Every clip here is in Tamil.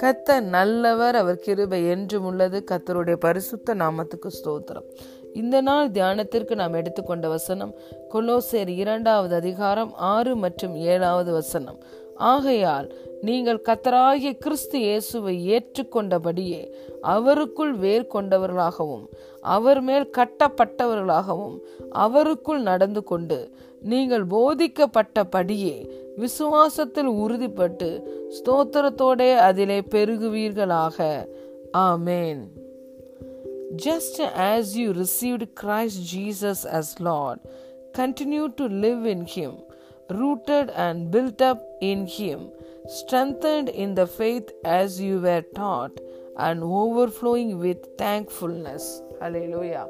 கத்தர் நல்லவர் அவர் கிருபை என்றும் உள்ளது கத்தருடைய பரிசுத்த நாமத்துக்கு ஸ்தோத்திரம் இந்த நாள் தியானத்திற்கு நாம் எடுத்துக்கொண்ட வசனம் கொலோசேர் இரண்டாவது அதிகாரம் ஆறு மற்றும் ஏழாவது வசனம் ஆகையால் நீங்கள் கத்தராகிய கிறிஸ்து இயேசுவை ஏற்றுக்கொண்டபடியே அவருக்குள் வேர் கொண்டவர்களாகவும் அவர் மேல் கட்டப்பட்டவர்களாகவும் அவருக்குள் நடந்து கொண்டு நீங்கள் போதிக்கப்பட்டபடியே விசுவாசத்தில் உறுதிப்பட்டு ஸ்தோத்திரத்தோடே அதிலே பெருகுவீர்களாக ஆமேன் just as you receive Christ Jesus as Lord continue to live in him rooted and built up in Him, strengthened in the faith as you were taught, and overflowing with thankfulness. ஹலேலூயா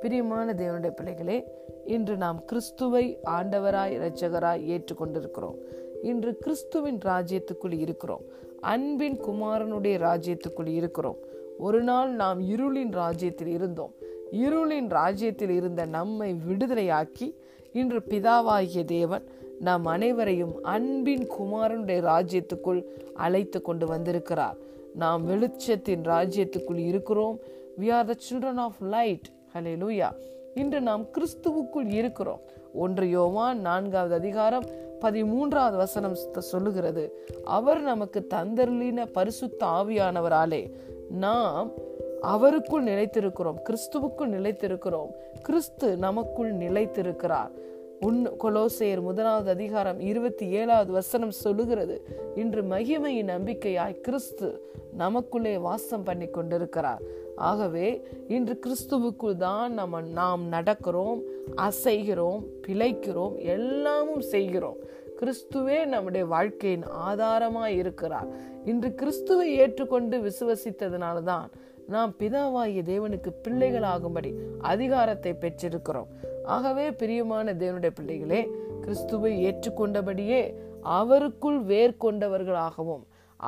பிரியமான தேவனுடைய பிள்ளைகளே இன்று நாம் கிறிஸ்துவை ஆண்டவராய் இரட்சகராய் ஏற்றுக்கொண்டிருக்கிறோம் இன்று கிறிஸ்துவின் ராஜ்யத்துக்குள் இருக்கிறோம் அன்பின் குமாரனுடைய ராஜ்யத்துக்குள் இருக்கிறோம் ஒரு நாள் நாம் இருளின் ராஜ்யத்தில் இருந்தோம் இருளின் ராஜ்யத்தில் இருந்த நம்மை விடுதலையாக்கி இன்று பிதாவாகிய தேவன் நாம் அனைவரையும் அன்பின் குமாரனுடைய ராஜ்யத்துக்குள் அழைத்து கொண்டு வந்திருக்கிறார் நாம் வெளிச்சத்தின் ராஜ்யத்துக்குள் இருக்கிறோம் we are the children of light ஹலே லூயா இன்று நாம் கிறிஸ்துவுக்குள் இருக்கிறோம் ஒன்று யோவான் நான்காவது அதிகாரம் பதிமூன்றாவது வசனம் சொல்லுகிறது அவர் நமக்கு தந்தர்லின பரிசுத்த ஆவியானவராலே நாம் அவருக்குள் நிலைத்திருக்கிறோம் கிறிஸ்துவுக்குள் நிலைத்திருக்கிறோம் கிறிஸ்து நமக்குள் நிலைத்திருக்கிறார் உன் கொலோசையர் முதலாவது அதிகாரம் இருபத்தி ஏழாவது வசனம் சொல்லுகிறது இன்று மகிமையின் நம்பிக்கையாய் கிறிஸ்து நமக்குள்ளே வாசம் பண்ணி கொண்டிருக்கிறார் ஆகவே இன்று கிறிஸ்துவுக்குள் தான் நம்ம நாம் நடக்கிறோம் அசைகிறோம் பிழைக்கிறோம் எல்லாமும் செய்கிறோம் கிறிஸ்துவே நம்முடைய வாழ்க்கையின் ஆதாரமாய் இருக்கிறார் இன்று கிறிஸ்துவை ஏற்றுக்கொண்டு விசுவசித்ததுனால தான் நாம் பிதாவாகிய தேவனுக்கு பிள்ளைகளாகும்படி அதிகாரத்தை பெற்றிருக்கிறோம் ஆகவே பிரியமான தேவனுடைய பிள்ளைகளே கிறிஸ்துவை ஏற்றுக்கொண்டபடியே அவருக்குள் வேர் கொண்டவர்களாகவும்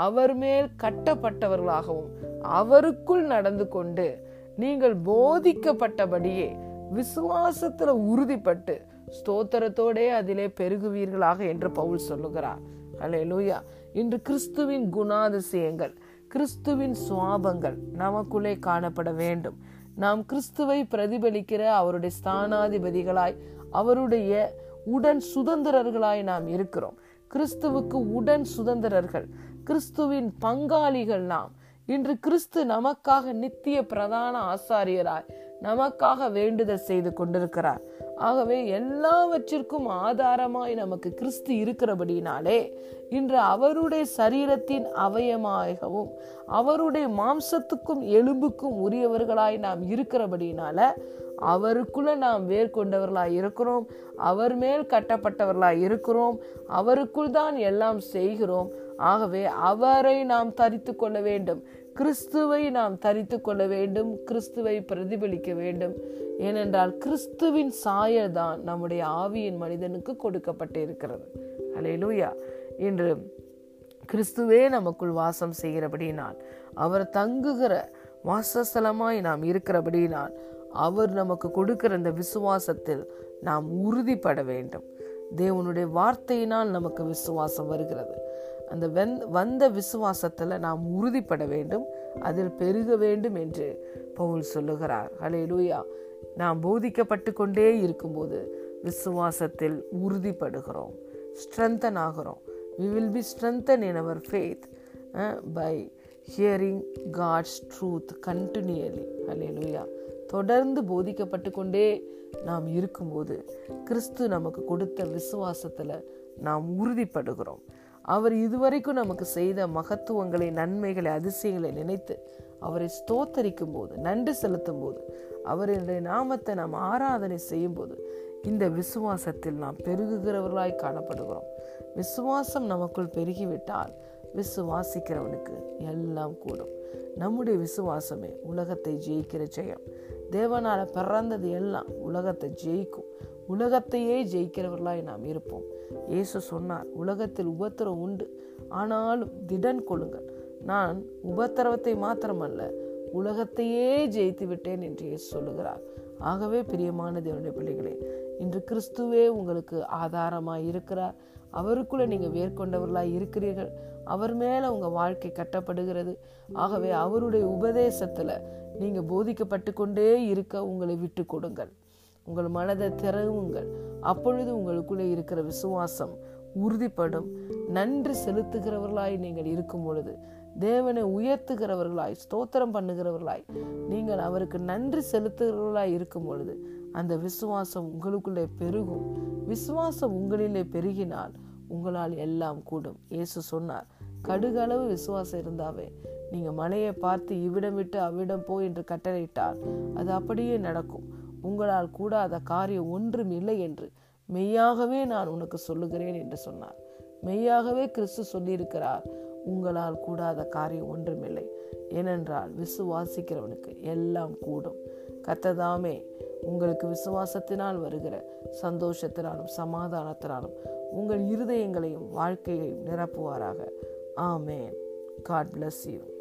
அவர் மேல் கட்டப்பட்டவர்களாகவும் அவருக்குள் நடந்து கொண்டு நீங்கள் போதிக்கப்பட்டபடியே விசுவாசத்துல உறுதிப்பட்டு ஸ்தோத்திரத்தோடே அதிலே பெருகுவீர்களாக என்று பவுல் சொல்லுகிறார் அல்ல லூயா இன்று கிறிஸ்துவின் குணாதிசயங்கள் கிறிஸ்துவின் சுவாபங்கள் நமக்குள்ளே காணப்பட வேண்டும் நாம் கிறிஸ்துவை பிரதிபலிக்கிற அவருடைய ஸ்தானாதிபதிகளாய் அவருடைய உடன் சுதந்திரர்களாய் நாம் இருக்கிறோம் கிறிஸ்துவுக்கு உடன் சுதந்திரர்கள் கிறிஸ்துவின் பங்காளிகள் நாம் இன்று கிறிஸ்து நமக்காக நித்திய பிரதான ஆசாரியராய் நமக்காக வேண்டுதல் செய்து கொண்டிருக்கிறார் ஆகவே எல்லாவற்றிற்கும் ஆதாரமாய் நமக்கு கிறிஸ்து இருக்கிறபடினாலே இன்று அவருடைய சரீரத்தின் அவயமாகவும் அவருடைய மாம்சத்துக்கும் எலும்புக்கும் உரியவர்களாய் நாம் இருக்கிறபடினால அவருக்குள்ள நாம் வேர் கொண்டவர்களாய் இருக்கிறோம் அவர் மேல் கட்டப்பட்டவர்களாய் இருக்கிறோம் அவருக்குள் தான் எல்லாம் செய்கிறோம் ஆகவே அவரை நாம் தரித்து கொள்ள வேண்டும் கிறிஸ்துவை நாம் தரித்து கொள்ள வேண்டும் கிறிஸ்துவை பிரதிபலிக்க வேண்டும் ஏனென்றால் கிறிஸ்துவின் சாயல் தான் நம்முடைய ஆவியின் மனிதனுக்கு கொடுக்கப்பட்டிருக்கிறது அலே லூயா இன்று கிறிஸ்துவே நமக்குள் வாசம் செய்கிறபடியினால் அவர் தங்குகிற வாசஸ்தலமாய் நாம் இருக்கிறபடியினால் அவர் நமக்கு கொடுக்கிற அந்த விசுவாசத்தில் நாம் உறுதிப்பட வேண்டும் தேவனுடைய வார்த்தையினால் நமக்கு விசுவாசம் வருகிறது அந்த வெந் வந்த விசுவாசத்தில் நாம் உறுதிப்பட வேண்டும் அதில் பெருக வேண்டும் என்று பவுல் சொல்லுகிறார் ஹலே லூயா நாம் போதிக்கப்பட்டு கொண்டே இருக்கும்போது விசுவாசத்தில் உறுதிப்படுகிறோம் ஸ்ட்ரென்தன் ஆகிறோம் we will be strengthen in our faith by hearing God's truth continually ஹலே லூயா தொடர்ந்து போதிக்கப்பட்டு கொண்டே நாம் இருக்கும்போது கிறிஸ்து நமக்கு கொடுத்த விசுவாசத்தில் நாம் உறுதிப்படுகிறோம் அவர் இதுவரைக்கும் நமக்கு செய்த மகத்துவங்களை நன்மைகளை அதிசயங்களை நினைத்து அவரை ஸ்தோத்தரிக்கும் போது நன்றி செலுத்தும் போது அவருடைய நாமத்தை நாம் ஆராதனை செய்யும் போது இந்த விசுவாசத்தில் நாம் பெருகுகிறவர்களாய் காணப்படுகிறோம் விசுவாசம் நமக்குள் பெருகிவிட்டால் விசுவாசிக்கிறவனுக்கு எல்லாம் கூடும் நம்முடைய விசுவாசமே உலகத்தை ஜெயிக்கிற ஜெயம் தேவனால் பிறந்தது எல்லாம் உலகத்தை ஜெயிக்கும் உலகத்தையே ஜெயிக்கிறவர்களாய் நாம் இருப்போம் இயேசு சொன்னார் உலகத்தில் உபத்திரம் உண்டு ஆனாலும் திடன் கொள்ளுங்கள் நான் உபத்திரவத்தை மாத்திரமல்ல உலகத்தையே ஜெயித்து விட்டேன் என்று இயேசு சொல்லுகிறார் ஆகவே பிரியமான தேவனுடைய பிள்ளைகளே இன்று கிறிஸ்துவே உங்களுக்கு ஆதாரமாக இருக்கிறார் அவருக்குள்ளே நீங்கள் வேர்கொண்டவர்களாக இருக்கிறீர்கள் அவர் மேலே உங்கள் வாழ்க்கை கட்டப்படுகிறது ஆகவே அவருடைய உபதேசத்தில் நீங்கள் போதிக்கப்பட்டு கொண்டே இருக்க உங்களை விட்டு கொடுங்கள் உங்கள் மனதை திறவுங்கள் அப்பொழுது உங்களுக்குள்ளே இருக்கிற விசுவாசம் உறுதிப்படும் நன்றி செலுத்துகிறவர்களாய் நீங்கள் இருக்கும் பொழுது தேவனை உயர்த்துகிறவர்களாய் ஸ்தோத்திரம் பண்ணுகிறவர்களாய் நீங்கள் அவருக்கு நன்றி செலுத்துகிறவர்களாய் இருக்கும் பொழுது அந்த விசுவாசம் உங்களுக்குள்ளே பெருகும் விசுவாசம் உங்களிலே பெருகினால் உங்களால் எல்லாம் கூடும் இயேசு சொன்னார் கடுகளவு விசுவாசம் இருந்தாவே நீங்கள் மலையை பார்த்து இவ்விடம் விட்டு அவ்விடம் போ என்று கட்டளையிட்டால் அது அப்படியே நடக்கும் உங்களால் கூடாத காரியம் ஒன்றும் இல்லை என்று மெய்யாகவே நான் உனக்கு சொல்லுகிறேன் என்று சொன்னார் மெய்யாகவே கிறிஸ்து சொல்லியிருக்கிறார் உங்களால் கூடாத காரியம் ஒன்றுமில்லை ஏனென்றால் விசுவாசிக்கிறவனுக்கு எல்லாம் கூடும் கத்ததாமே உங்களுக்கு விசுவாசத்தினால் வருகிற சந்தோஷத்தினாலும் சமாதானத்தினாலும் உங்கள் இருதயங்களையும் வாழ்க்கையையும் நிரப்புவாராக ஆமேன் காட் பிளஸ் யூ